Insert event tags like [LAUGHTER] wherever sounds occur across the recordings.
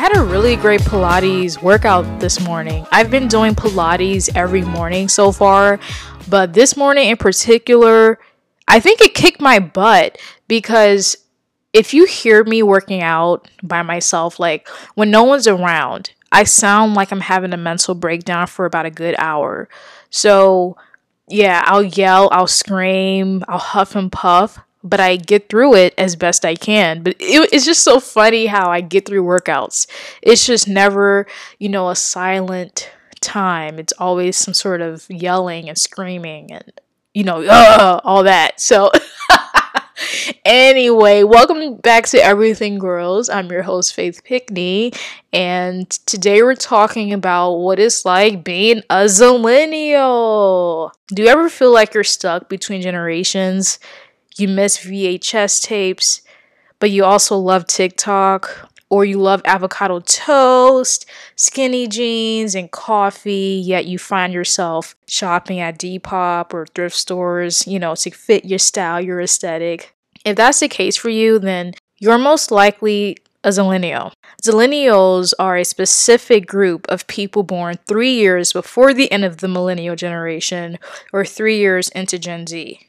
had a really great Pilates workout this morning. I've been doing Pilates every morning so far, but this morning in particular, I think it kicked my butt because if you hear me working out by myself, like when no one's around, I sound like I'm having a mental breakdown for about a good hour. So, yeah, I'll yell, I'll scream, I'll huff and puff, but I get through it as best I can. But it, it's just so funny how I get through workouts. It's just never, you know, a silent time. It's always some sort of yelling and screaming and, you know, all that. So, [LAUGHS] anyway, welcome back to Everything Grows. I'm your host, Faith Pickney, and today we're talking about what it's like being a zillennial. Do you ever feel like you're stuck between generations? You miss VHS tapes, but you also love TikTok, or you love avocado toast, skinny jeans, and coffee, yet you find yourself shopping at Depop or thrift stores, you know, to fit your style, your aesthetic. If that's the case for you, then you're most likely a zillennial. Zillennials are a specific group of people born three years before the end of the millennial generation or three years into Gen Z.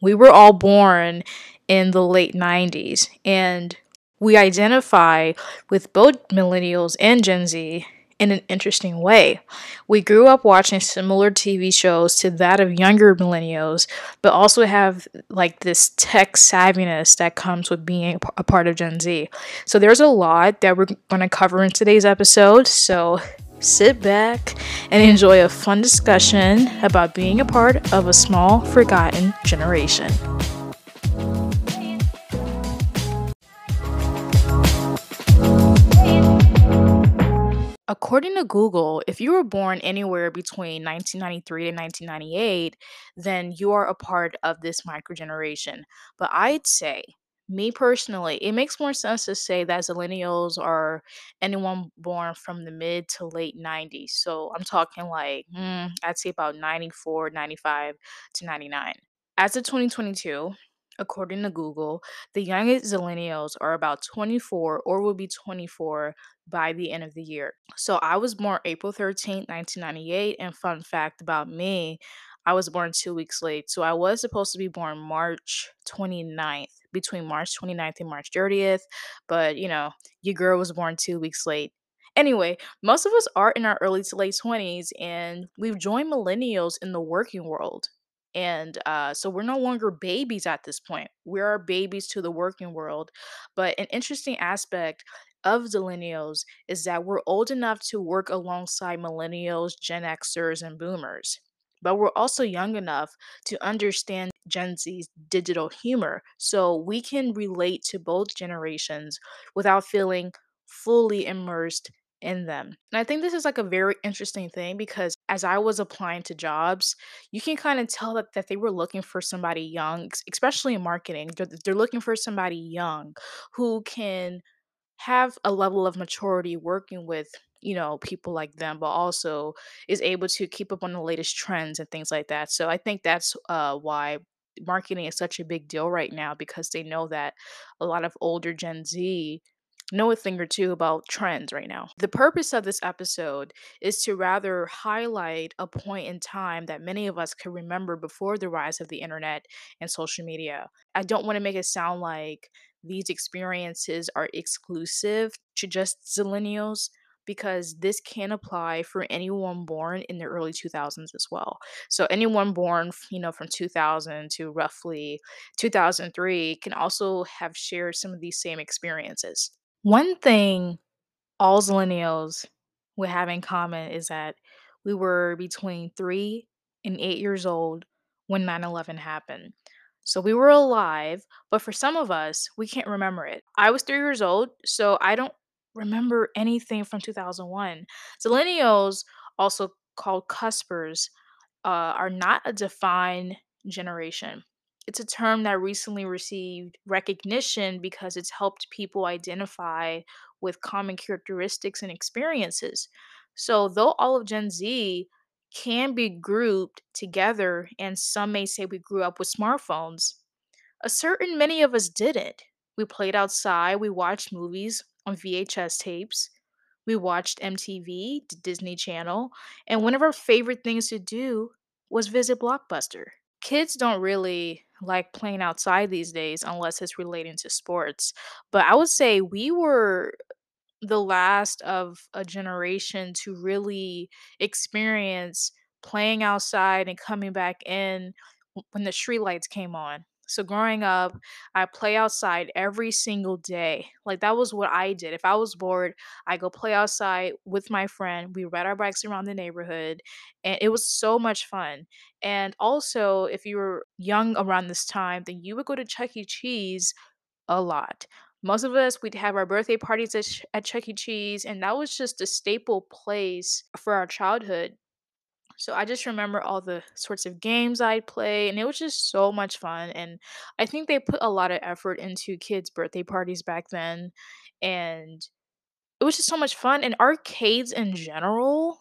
We were all born in the late 90s and we identify with both millennials and Gen Z in an interesting way. We grew up watching similar TV shows to that of younger millennials, but also have like this tech savviness that comes with being a part of Gen Z. So there's a lot that we're going to cover in today's episode. So sit back and enjoy a fun discussion about being a part of a small, forgotten generation. According to Google, if you were born anywhere between 1993 and 1998, then you are a part of this microgeneration. But I'd say, me personally, it makes more sense to say that zillennials are anyone born from the mid to late 90s. So I'm talking like, mm, I'd say about 94, 95 to 99. As of 2022, according to Google, the youngest zillennials are about 24 or will be 24 by the end of the year. So I was born April 13, 1998. And fun fact about me, I was born two weeks late. So I was supposed to be born March 29th, between March 29th and March 30th. But, you know, your girl was born two weeks late. Anyway, most of us are in our early to late 20s and we've joined millennials in the working world. And uh, so we're no longer babies at this point. We are babies to the working world. But an interesting aspect of zillennials is that we're old enough to work alongside millennials, Gen Xers, and boomers. But we're also young enough to understand Gen Z's digital humor so we can relate to both generations without feeling fully immersed in them. And I think this is like a very interesting thing because as I was applying to jobs, you can kind of tell that, that they were looking for somebody young, especially in marketing. They're, they're looking for somebody young who can have a level of maturity working with you know people like them but also is able to keep up on the latest trends and things like that so i think that's uh, why marketing is such a big deal right now because they know that a lot of older gen z know a thing or two about trends right now. The purpose of this episode is to rather highlight a point in time that many of us could remember before the rise of the internet and social media. I don't want to make it sound like these experiences are exclusive to just zillennials because this can apply for anyone born in the early 2000s as well. So anyone born, you know, from 2000 to roughly 2003 can also have shared some of these same experiences. One thing all zillennials would have in common is that we were between 3 and 8 years old when 9/11 happened. So we were alive, but for some of us, we can't remember it. I was three years old, so I don't remember anything from 2001. Zillennials, also called cuspers, uh, are not a defined generation. It's a term that recently received recognition because it's helped people identify with common characteristics and experiences. So, though all of Gen Z can be grouped together, and some may say we grew up with smartphones. A certain many of us didn't. We played outside, we watched movies on VHS tapes, We watched MTV, the Disney Channel, and one of our favorite things to do was visit Blockbuster. Kids don't really like playing outside these days unless it's relating to sports, but I would say we were the last of a generation to really experience playing outside and coming back in when the street lights came on. So growing up, I play outside every single day. Like that was what I did. If I was bored, I go play outside with my friend. We ride our bikes around the neighborhood, and it was so much fun. And also, if you were young around this time, then you would go to Chuck E. Cheese a lot. Most of us, we'd have our birthday parties at, Ch- at Chuck E. Cheese, and that was just a staple place for our childhood. So I just remember all the sorts of games I'd play, and it was just so much fun. And I think they put a lot of effort into kids' birthday parties back then. And it was just so much fun. And arcades in general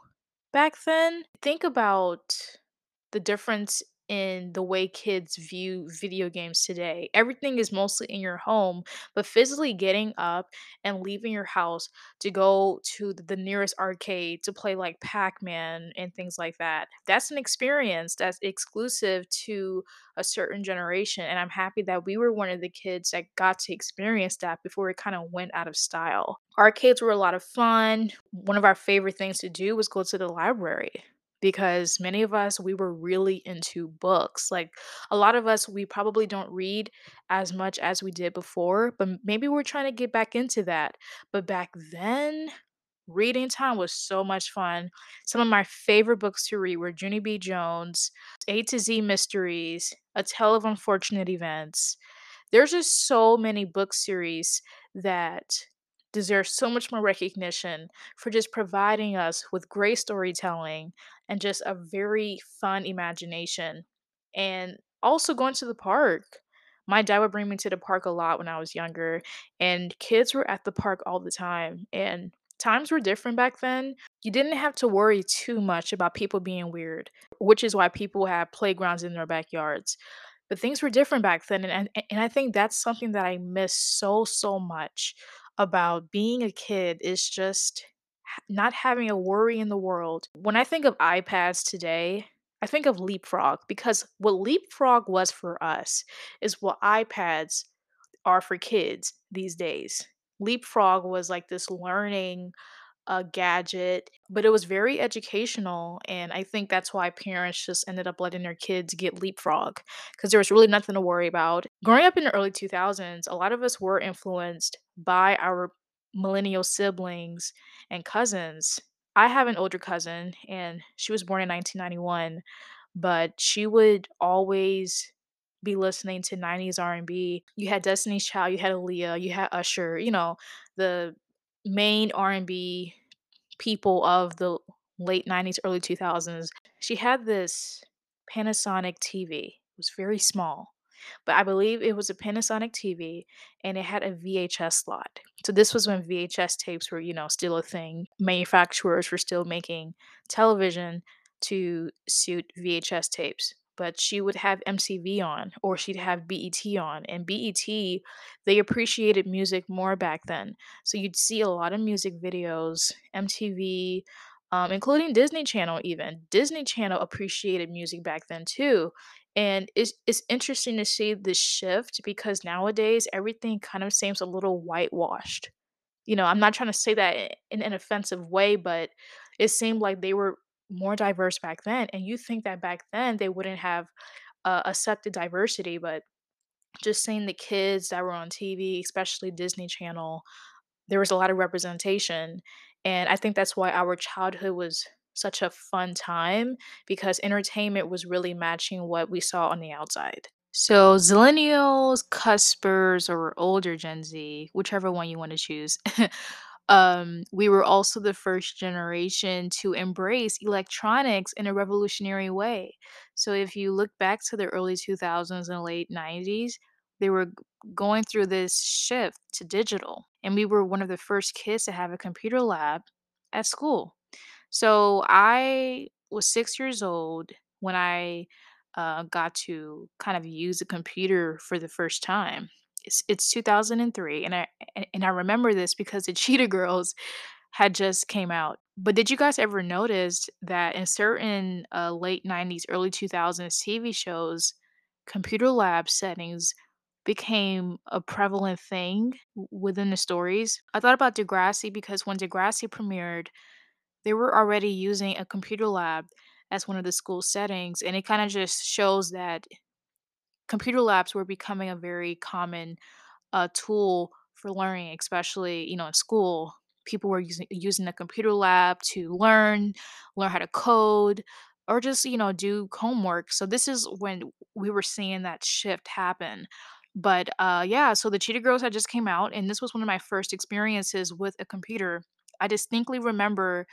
back then, think about the difference in the way kids view video games today. Everything is mostly in your home, but physically getting up and leaving your house to go to th- the nearest arcade to play like Pac Man and things like that, that's an experience that's exclusive to a certain generation. And I'm happy that we were one of the kids that got to experience that before it kind of went out of style. Arcades were a lot of fun. One of our favorite things to do was go to the library because many of us we were really into books like a lot of us we probably don't read as much as we did before but maybe we're trying to get back into that but back then reading time was so much fun. Some of my favorite books to read were junie b. Jones a to z mysteries a tale of unfortunate events. There's just so many book series that deserve so much more recognition for just providing us with great storytelling and just a very fun imagination. And also going to the park. My dad would bring me to the park a lot when I was younger, and kids were at the park all the time. And times were different back then. You didn't have to worry too much about people being weird, which is why people have playgrounds in their backyards. But things were different back then, and and and I think that's something that I miss so, so much about being a kid is just not having a worry in the world. When I think of iPads today, I think of Leapfrog because what Leapfrog was for us is what iPads are for kids these days. Leapfrog was like this learning a gadget, but it was very educational. And I think that's why parents just ended up letting their kids get leapfrog because there was really nothing to worry about. Growing up in the early 2000s, a lot of us were influenced by our millennial siblings and cousins. I have an older cousin, and she was born in 1991, but she would always be listening to 90s R&B. You had Destiny's Child, you had Aaliyah, you had Usher, you know, the main R&B people of the late 90s, early 2000s. She had this Panasonic TV. It was very small, but I believe it was a Panasonic TV and it had a VHS slot. So this was when VHS tapes were, you know, still a thing. Manufacturers were still making television to suit VHS tapes. But she would have MTV on or she'd have BET on. And BET, they appreciated music more back then. So you'd see a lot of music videos, MTV, um, including Disney Channel even. Disney Channel appreciated music back then too. And it's it's interesting to see this shift because nowadays everything kind of seems a little whitewashed. You know, I'm not trying to say that in an offensive way, but it seemed like they were more diverse back then. And you think that back then they wouldn't have uh, accepted diversity, but just seeing the kids that were on TV, especially Disney Channel, there was a lot of representation. And I think that's why our childhood was such a fun time because entertainment was really matching what we saw on the outside. So, Zillennials, Cuspers, or older Gen Z, whichever one you want to choose, [LAUGHS] um, we were also the first generation to embrace electronics in a revolutionary way. So, if you look back to the early 2000s and late 90s, they were going through this shift to digital. And we were one of the first kids to have a computer lab at school. So I was 6 years old when I, uh, got to kind of use a computer for the first time. It's it's 2003, and I and I remember this because the [LAUGHS] Cheetah Girls had just came out. But did you guys ever notice that in certain, uh, late '90s, early 2000s TV shows, computer lab settings became a prevalent thing within the stories? I thought about Degrassi because when Degrassi premiered, they were already using a computer lab as one of the school settings, and it kinda just shows that computer labs were becoming a very common, uh, tool for learning, especially, you know, in school. People were using using the computer lab to learn, learn how to code, or just, you know, do homework. So this is when we were seeing that shift happen. But, uh, yeah, so the Cheetah Girls had just came out, and this was one of my first experiences with a computer. I distinctly remember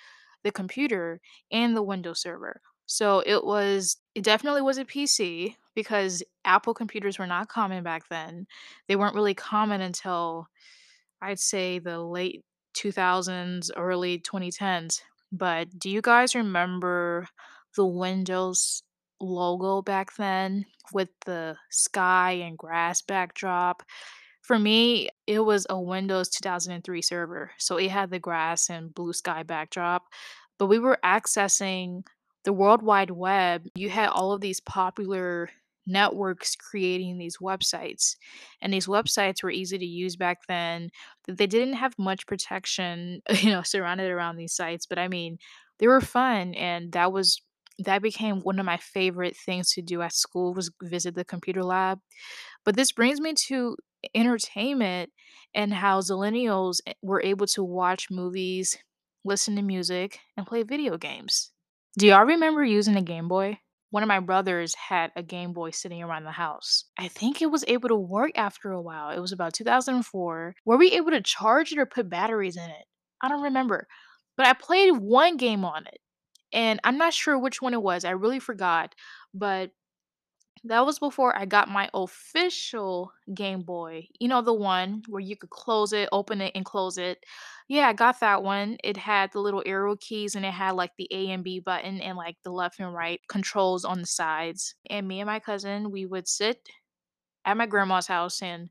the computer and the Windows Server. So it was it definitely was a PC because Apple computers were not common back then. They weren't really common until, I'd say, the late 2000s, early 2010s. But do you guys remember the Windows logo back then with the sky and grass backdrop? For me, it was a Windows 2003 server, so it had the grass and blue sky backdrop, but we were accessing the World Wide Web. You had all of these popular networks creating these websites, and these websites were easy to use back then. They didn't have much protection, [LAUGHS] you know, surrounded around these sites, but I mean, they were fun, and that was that became one of my favorite things to do at school was visit the computer lab. But this brings me to entertainment and how Zillennials eh, were able to watch movies, listen to music, and play video games. Do y'all remember using a Game Boy? One of my brothers had a Game Boy sitting around the house. I think it was able to work after a while. It was about 2004. Were we able to charge it or put batteries in it? I don't remember. But I played one game on it, and I'm not sure which one it was. I really forgot. But that was before I got my official Game Boy. You know, the one where you could close it, open it, and close it. Yeah, I got that one. It had the little arrow keys and it had like the A and B button and like the left and right controls on the sides. And me and my cousin, we would sit at my grandma's house and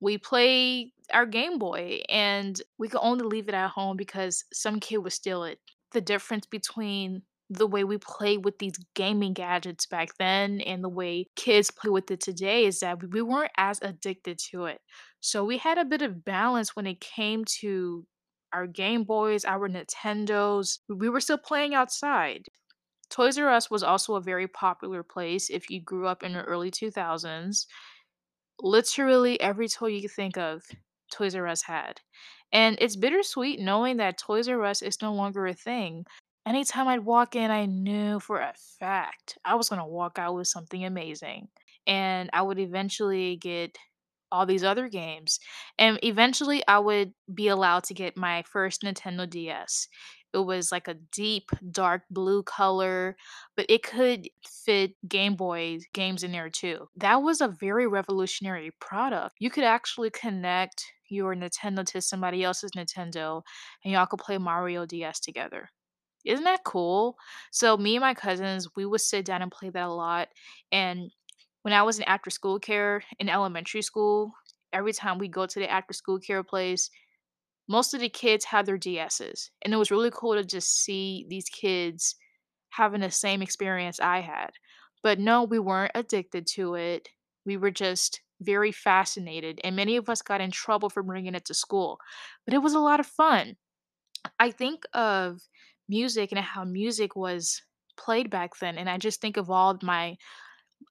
we play our Game Boy and we could only leave it at home because some kid would steal it. The difference between the way we play with these gaming gadgets back then and the way kids play with it today is that we weren't as addicted to it. So we had a bit of balance when it came to our Game Boys, our Nintendos. We were still playing outside. Toys R Us was also a very popular place if you grew up in the early 2000s. Literally every toy you could think of, Toys R Us had. And it's bittersweet knowing that Toys R Us is no longer a thing. Anytime I'd walk in, I knew for a fact I was gonna walk out with something amazing. And I would eventually get all these other games. And eventually I would be allowed to get my first Nintendo DS. It was like a deep dark blue color, but it could fit Game Boy games in there too. That was a very revolutionary product. You could actually connect your Nintendo to somebody else's Nintendo and y'all could play Mario DS together. Isn't that cool? So me and my cousins, we would sit down and play that a lot. And when I was in after school care in elementary school, every time we go to the after school care place, most of the kids had their DSs. And it was really cool to just see these kids having the same experience I had. But no, we weren't addicted to it. We were just very fascinated. And many of us got in trouble for bringing it to school. But it was a lot of fun. I think of music and how music was played back then, and I just think of all of my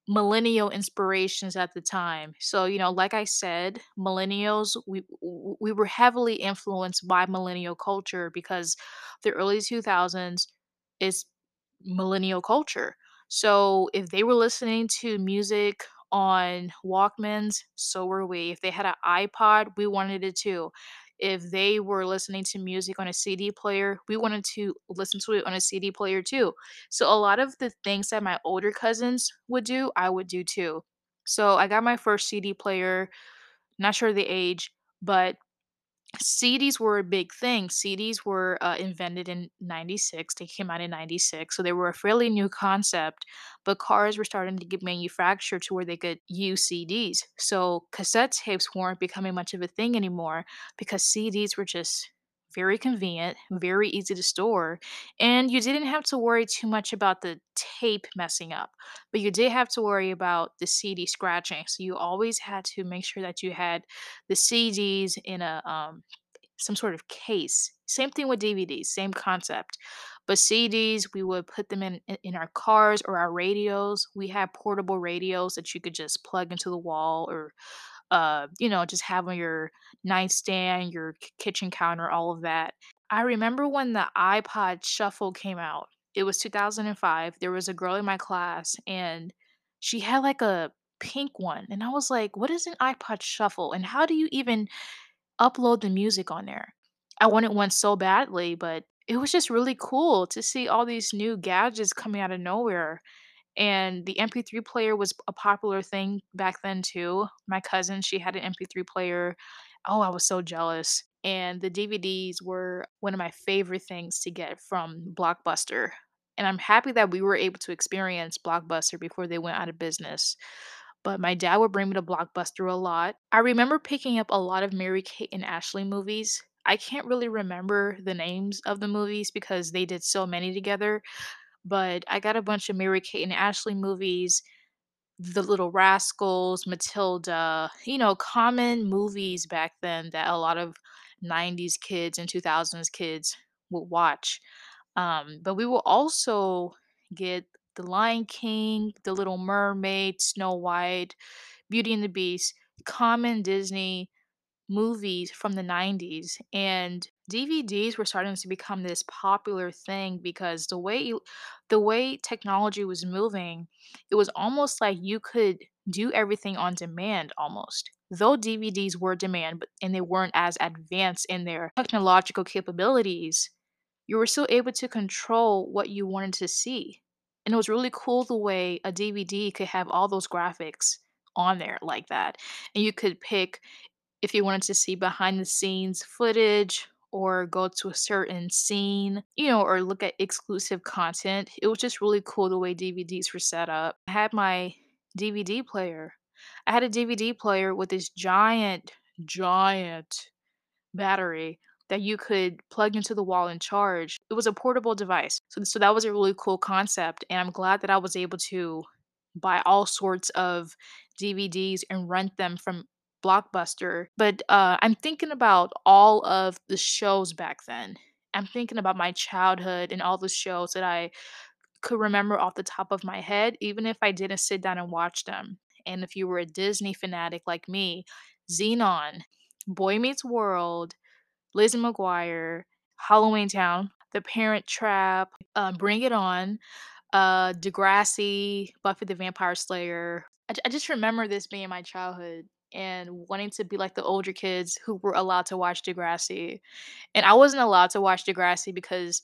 millennial inspirations at the time. So, you know, like I said, millennials, we we were heavily influenced by millennial culture because the early 2000s is millennial culture. So, if they were listening to music on Walkmans, so were we. If they had an iPod, we wanted it too. If they were listening to music on a CD player, we wanted to listen to it on a CD player too. So a lot of the things that my older cousins would do, I would do too. So I got my first CD player, not sure the age, but CDs were a big thing. CDs were uh, invented in 96. They came out in 96. So they were a fairly new concept, but cars were starting to get manufactured to where they could use CDs. So cassette tapes weren't becoming much of a thing anymore because CDs were just very convenient, very easy to store, and you didn't have to worry too much about the tape messing up, but you did have to worry about the CD scratching. So you always had to make sure that you had the CDs in a um, some sort of case. Same thing with DVDs, same concept. But CDs, we would put them in in our cars or our radios. We had portable radios that you could just plug into the wall or uh, you know, just have on your nightstand, your kitchen counter, all of that. I remember when the iPod Shuffle came out. It was 2005. There was a girl in my class and she had like a pink one. And I was like, what is an iPod Shuffle? And how do you even upload the music on there? I wanted one so badly, but it was just really cool to see all these new gadgets coming out of nowhere and the MP3 player was a popular thing back then too. My cousin, she had an MP3 player. Oh, I was so jealous. And the DVDs were one of my favorite things to get from Blockbuster. And I'm happy that we were able to experience Blockbuster before they went out of business. But my dad would bring me to Blockbuster a lot. I remember picking up a lot of Mary Kate and Ashley movies. I can't really remember the names of the movies because they did so many together but I got a bunch of Mary Kate and Ashley movies, The Little Rascals, Matilda, you know, common movies back then that a lot of 90s kids and 2000s kids would watch. Um, but we will also get The Lion King, The Little Mermaid, Snow White, Beauty and the Beast, common Disney movies from the 90s and DVDs were starting to become this popular thing because the way the way technology was moving, it was almost like you could do everything on demand almost. Though DVDs were demand but and they weren't as advanced in their technological capabilities, you were still able to control what you wanted to see. And it was really cool the way a DVD could have all those graphics on there like that. And you could pick if you wanted to see behind the scenes footage or go to a certain scene, you know, or look at exclusive content. It was just really cool the way DVDs were set up. I had my DVD player. I had a DVD player with this giant, giant battery that you could plug into the wall and charge. It was a portable device. So, so that was a really cool concept. And I'm glad that I was able to buy all sorts of DVDs and rent them from Blockbuster. But uh, I'm thinking about all of the shows back then. I'm thinking about my childhood and all the shows that I could remember off the top of my head, even if I didn't sit down and watch them. And if you were a Disney fanatic like me, Zenon, Boy Meets World, Lizzie McGuire, Halloween Town, The Parent Trap, uh, Bring It On, uh, Degrassi, Buffy the Vampire Slayer. I just remember this being my childhood and wanting to be like the older kids who were allowed to watch Degrassi. And I wasn't allowed to watch Degrassi because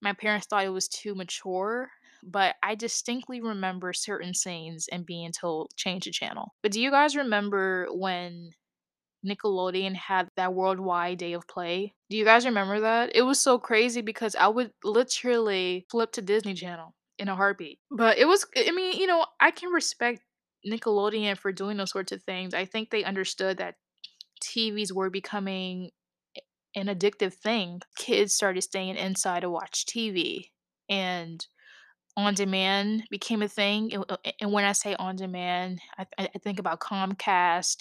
my parents thought it was too mature. But I distinctly remember certain scenes and being told change the channel. But do you guys remember when Nickelodeon had that worldwide day of play. Do you guys remember that? It was so crazy because I would literally flip to Disney Channel in a heartbeat. But it was, I mean, you know, I can respect Nickelodeon for doing those sorts of things. I think they understood that TVs were becoming an addictive thing. Kids started staying inside to watch TV. And on demand became a thing. And uh, when I say on demand, I, I think about Comcast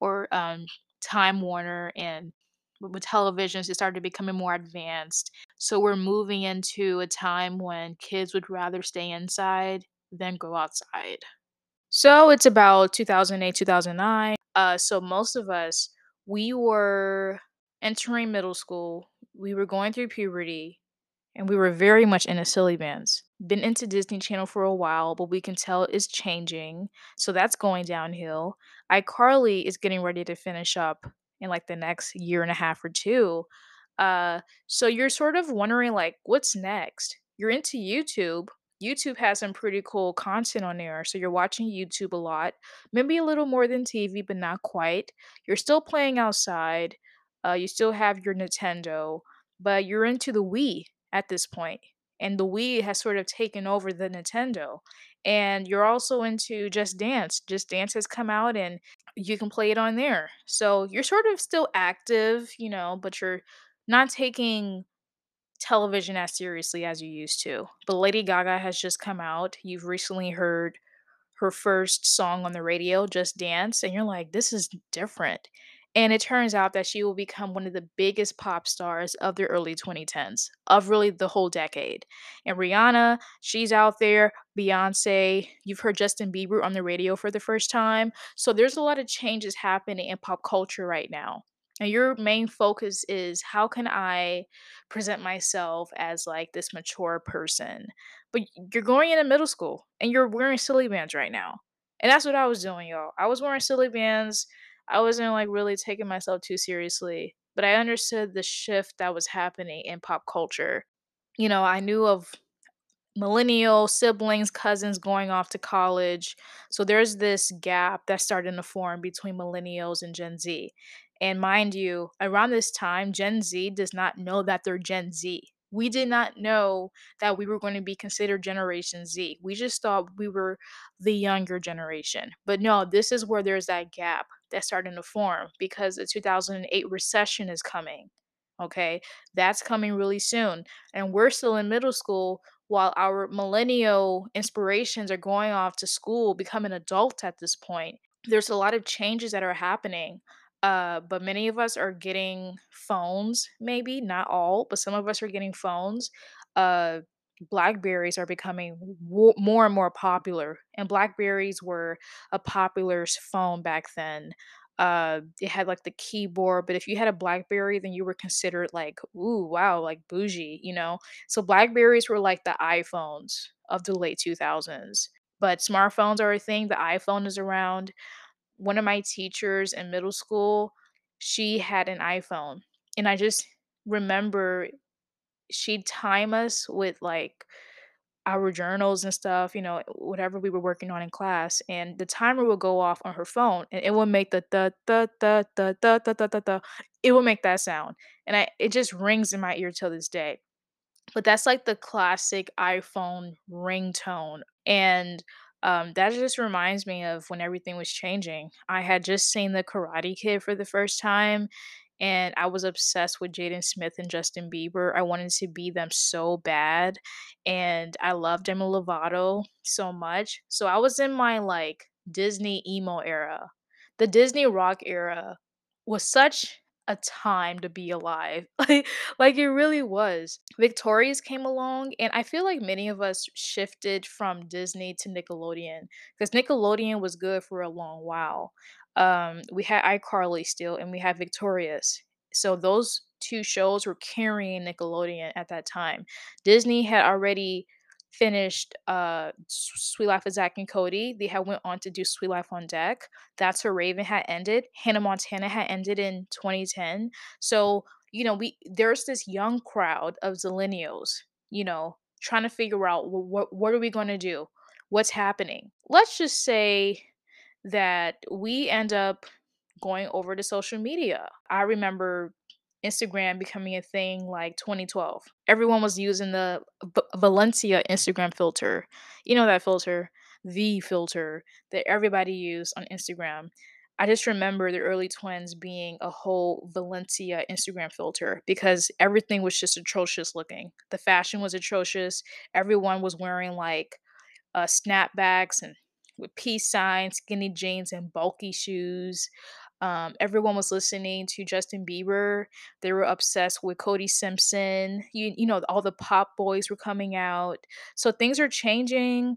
or um, Time Warner and with televisions, it started becoming more advanced. So we're moving into a time when kids would rather stay inside than go outside. So it's about 2008, 2009. Uh, so most of us, we were entering middle school. We were going through puberty and we were very much into silly bands. Been into Disney Channel for a while, but we can tell it's changing. So that's going downhill. iCarly is getting ready to finish up in like the next year and a half or two. Uh, so you're sort of wondering like, what's next? You're into YouTube. YouTube has some pretty cool content on there. So you're watching YouTube a lot, maybe a little more than TV, but not quite. You're still playing outside. Uh, you still have your Nintendo, but you're into the Wii at this point, and the Wii has sort of taken over the Nintendo. And you're also into Just Dance. Just Dance has come out and you can play it on there. So you're sort of still active, you know, but you're not taking television as seriously as you used to. But Lady Gaga has just come out. You've recently heard her first song on the radio, Just Dance, and you're like, this is different. And it turns out that she will become one of the biggest pop stars of the early 2010s, of really the whole decade. And Rihanna, she's out there. Beyonce, you've heard Justin Bieber on the radio for the first time. So there's a lot of changes happening in pop culture right now. And your main focus is how can I present myself as like this mature person? But you're going into middle school and you're wearing silly bands right now. And that's what I was doing, y'all. I was wearing silly bands. I wasn't like really taking myself too seriously, but I understood the shift that was happening in pop culture. You know, I knew of millennial siblings, cousins going off to college. So there's this gap that's starting to form between millennials and Gen Z. And mind you, around this time, Gen Z does not know that they're Gen Z. We did not know that we were going to be considered Generation Z. We just thought we were the younger generation. But no, this is where there's that gap that's starting to form because the 2008 recession is coming. Okay, that's coming really soon. And we're still in middle school while our millennial inspirations are going off to school, becoming adults at this point, there's a lot of changes that are happening. Uh, but many of us are getting phones, maybe not all, but some of us are getting phones. Uh, Blackberries are becoming wo- more and more popular, and Blackberries were a popular phone back then. Uh, it had like the keyboard, but if you had a Blackberry, then you were considered like, ooh, wow, like bougie, you know? So Blackberries were like the iPhones of the late 2000s. But smartphones are a thing. The iPhone is around. One of my teachers in middle school, she had an iPhone. And I just remember she'd time us with like our journals and stuff, you know, whatever we were working on in class, and the timer would go off on her phone, and it would make the da da da da da da da da. It would make that sound, and I it just rings in my ear till this day. But that's like the classic iPhone ringtone. And um, that just reminds me of when everything was changing. I had just seen The Karate Kid for the first time, and I was obsessed with Jaden Smith and Justin Bieber. I wanted to be them so bad, and I loved Demi Lovato so much. So I was in my like Disney emo era. The Disney rock era was such a time to be alive. [LAUGHS] Like like it really was. Victorious came along and I feel like many of us shifted from Disney to Nickelodeon because Nickelodeon was good for a long while. Um we had iCarly still and we had Victorious. So those two shows were carrying Nickelodeon at that time. Disney had already finished uh Suite Life of Zack and Cody. They had went on to do Suite Life on Deck. That's where Raven had ended. Hannah Montana had ended in 2010. So, you know, we there's this young crowd of zillennials, you know, trying to figure out what what are we going to do? What's happening? Let's just say that we end up going over to social media. I remember Instagram becoming a thing like 2012. Everyone was using the V- Valencia Instagram filter. You know that filter, the filter that everybody used on Instagram. I just remember the early twins being a whole Valencia Instagram filter because everything was just atrocious looking. The fashion was atrocious. Everyone was wearing like uh, snapbacks and with peace signs, skinny jeans, and bulky shoes. Um, everyone was listening to Justin Bieber. They were obsessed with Cody Simpson. You, you know, all the pop boys were coming out. So things are changing.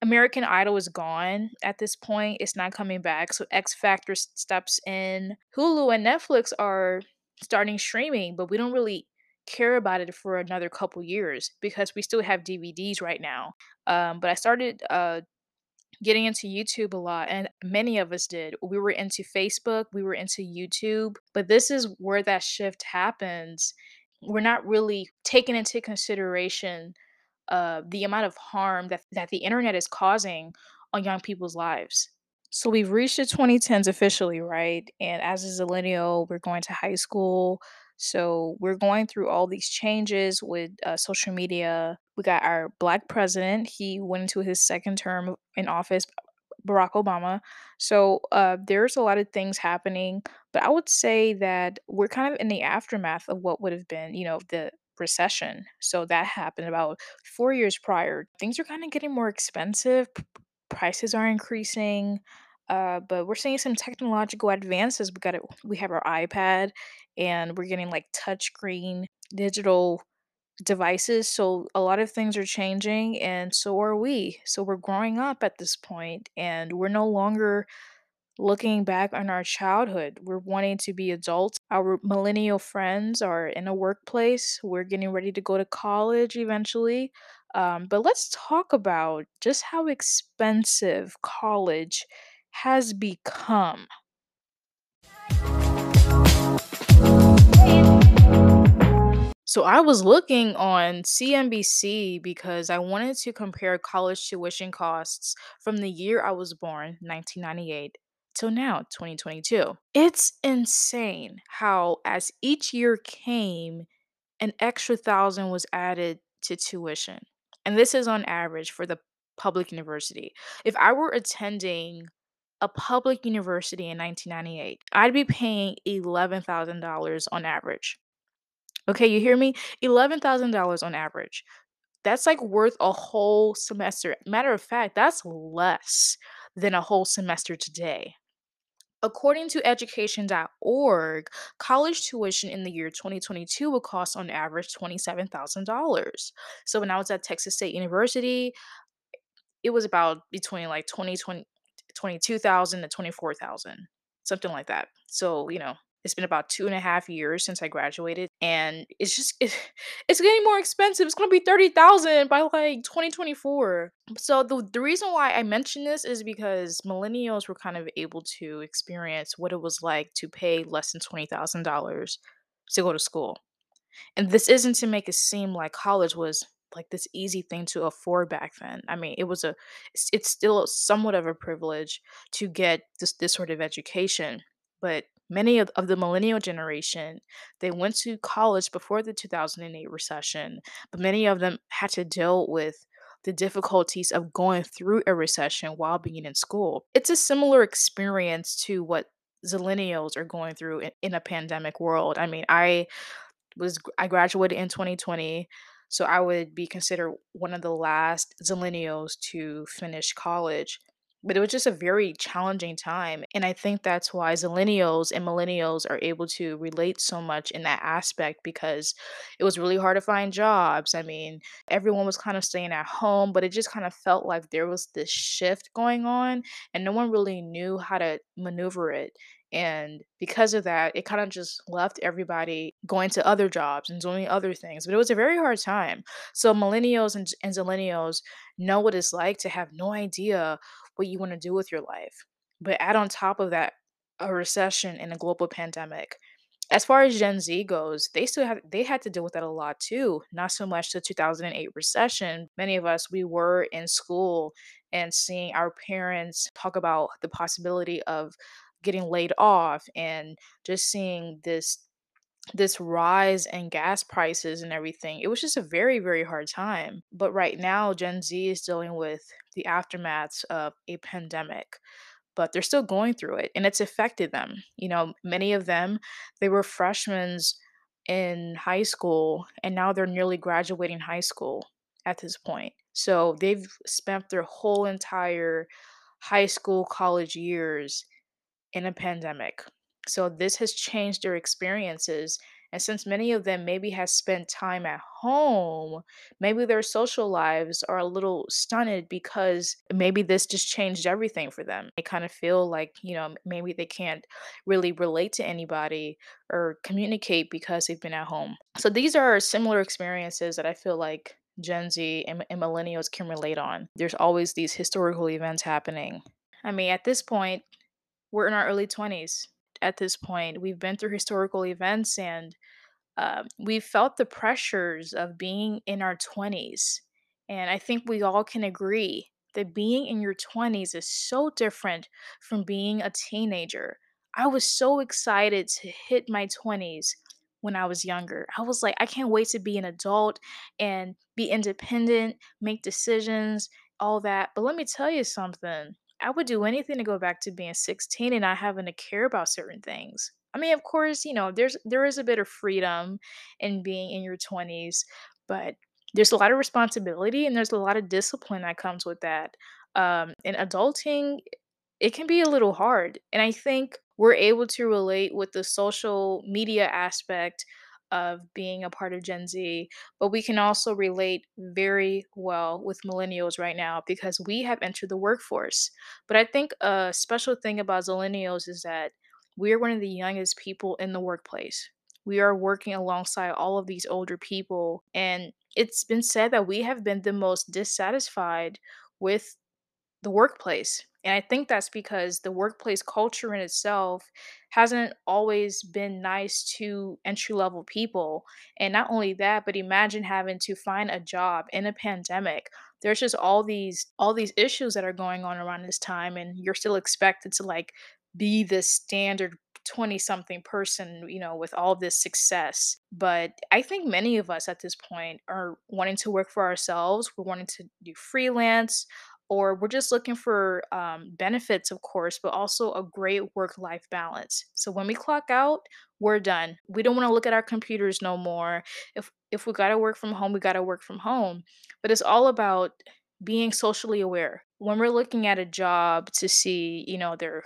American Idol is gone at this point. It's not coming back. So X Factor steps in. Hulu and Netflix are starting streaming, but we don't really care about it for another couple years because we still have DVDs right now. Um, but I started uh, getting into YouTube a lot, and many of us did. We were into Facebook, we were into YouTube, but this is where that shift happens. We're not really taking into consideration uh, the amount of harm that, that the internet is causing on young people's lives. So we've reached the 2010s officially, right? And as a millennial, we're going to high school. So we're going through all these changes with uh, social media. We got our black president. He went into his second term in office Barack Obama. So uh, there's a lot of things happening, but I would say that we're kind of in the aftermath of what would have been, you know, the recession. So that happened about four years prior. Things are kind of getting more expensive. p- Prices are increasing. Uh, but we're seeing some technological advances. We got it. We have our iPad, and we're getting like touchscreen digital devices. So a lot of things are changing, and so are we. So we're growing up at this point, and we're no longer looking back on our childhood. We're wanting to be adults. Our millennial friends are in a workplace. We're getting ready to go to college eventually. Um, but let's talk about just how expensive college has become. So I was looking on CNBC because I wanted to compare college tuition costs from the year I was born, 1998, till now, 2022. It's insane how, as each year came, an extra thousand was added to tuition. And this is on average for the public university. If I were attending a public university in 1998, I'd be paying $11,000 on average. Okay, you hear me? $11,000 on average. That's like worth a whole semester. Matter of fact, that's less than a whole semester today. According to education.org, college tuition in the year 2022 will cost on average $27,000. So when I was at Texas State University, it was about between like 20 20 22,000 to 24,000, something like that. So, you know, it's been about two and a half years since I graduated, and it's just it, [LAUGHS] it's getting more expensive. It's gonna be thirty thousand by like twenty twenty four. So the the reason why I mention this is because millennials were kind of able to experience what it was like to pay less than twenty thousand dollars to go to school. And this isn't to make it seem like college was like this easy thing to afford back then. I mean, it was a it's, still somewhat of a privilege to get this this sort of education, but many of, of the millennial generation, they went to college before the 2008 recession, but many of them had to deal with the difficulties of going through a recession while being in school. It's a similar experience to what Zillennials are going through in, in a pandemic world. I mean, I was I graduated in 2020, so I would be considered one of the last zillennials to finish college. But it was just a very challenging time. And I think that's why zillennials and millennials are able to relate so much in that aspect because it was really hard to find jobs. I mean, everyone was kind of staying at home, but it just kind of felt like there was this shift going on and no one really knew how to maneuver it. And because of that, it kind of just left everybody going to other jobs and doing other things. But it was a very hard time. So millennials and, and zillennials know what it's like to have no idea what you want to do with your life. But add on top of that, a recession and a global pandemic. As far as Gen Z goes, they still have they had to deal with that a lot too. Not so much the 2008 recession. Many of us we were in school and seeing our parents talk about the possibility of getting laid off and just seeing this this rise in gas prices and everything. It was just a very, very hard time. But right now, Gen Z is dealing with the aftermaths of a pandemic, but they're still going through it and it's affected them. You know, many of them, they were freshmen in high school and now they're nearly graduating high school at this point. So they've spent their whole entire high school, college years in a pandemic. So this has changed their experiences. And since many of them maybe has spent time at home, maybe their social lives are a little stunted because maybe this just changed everything for them. They kind of feel like, you know, maybe they can't really relate to anybody or communicate because they've been at home. So these are similar experiences that I feel like Gen Z and, and millennials can relate on. There's always these historical events happening. I mean, at this point, we're in our early 20s at this point. We've been through historical events and um, we've felt the pressures of being in our 20s. And I think we all can agree that being in your 20s is so different from being a teenager. I was so excited to hit my 20s when I was younger. I was like, I can't wait to be an adult and be independent, make decisions, all that. But let me tell you something I would do anything to go back to being 16 and not having to care about certain things. I mean, of course, you know, there's there is a bit of freedom in being in your 20s, but there's a lot of responsibility and there's a lot of discipline that comes with that. Um, and adulting, it can be a little hard. And I think we're able to relate with the social media aspect of being a part of Gen Z, but we can also relate very well with millennials right now because we have entered the workforce. But I think a special thing about millennials is that we are one of the youngest people in the workplace. We are working alongside all of these older people, and it's been said that we have been the most dissatisfied with the workplace. And I think that's because the workplace culture in itself hasn't always been nice to entry level people. And not only that, but imagine having to find a job in a pandemic. There's just all these all these issues that are going on around this time and you're still expected to like be the standard 20 something person, you know, with all this success. But I think many of us at this point are wanting to work for ourselves. We're wanting to do freelance or we're just looking for um, benefits, of course, but also a great work life balance. So when we clock out, we're done. We don't want to look at our computers no more. If if we got to work from home, we got to work from home. But it's all about being socially aware. When we're looking at a job to see, you know, their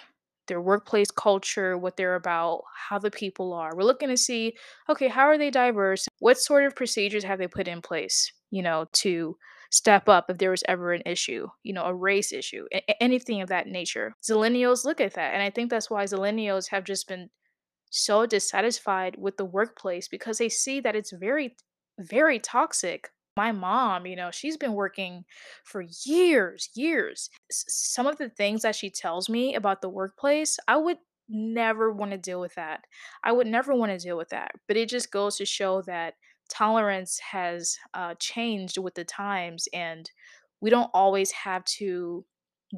their workplace culture, what they're about, how the people are. We're looking to see, okay, how are they diverse? What sort of procedures have they put in place, you know, to step up if there was ever an issue, you know, a race issue, a- anything of that nature. Zillennials look at that. And I think that's why Zillennials have just been so dissatisfied with the workplace because they see that it's very, very toxic. My mom, you know, she's been working for years, years. S- some of the things that she tells me about the workplace, I would never want to deal with that. I would never want to deal with that. But it just goes to show that tolerance has uh, changed with the times, and we don't always have to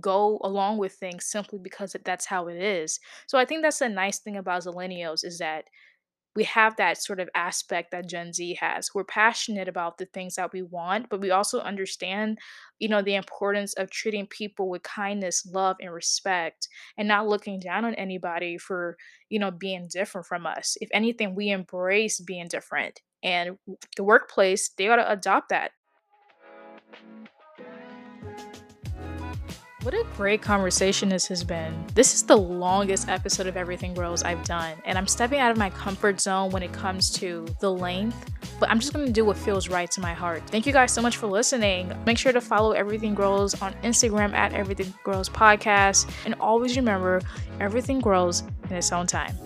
go along with things simply because that's how it is. So I think that's the nice thing about Zillennials is that we have that sort of aspect that Gen Z has. We're passionate about the things that we want, but we also understand, you know, the importance of treating people with kindness, love, and respect, and not looking down on anybody for, you know, being different from us. If anything, we embrace being different. And the workplace, they ought to adopt that. What a great conversation this has been. This is the longest episode of Everything Grows I've done, and I'm stepping out of my comfort zone when it comes to the length, but I'm just gonna do what feels right to my heart. Thank you guys so much for listening. Make sure to follow Everything Grows on Instagram at Everything Grows Podcast, and always remember everything grows in its own time.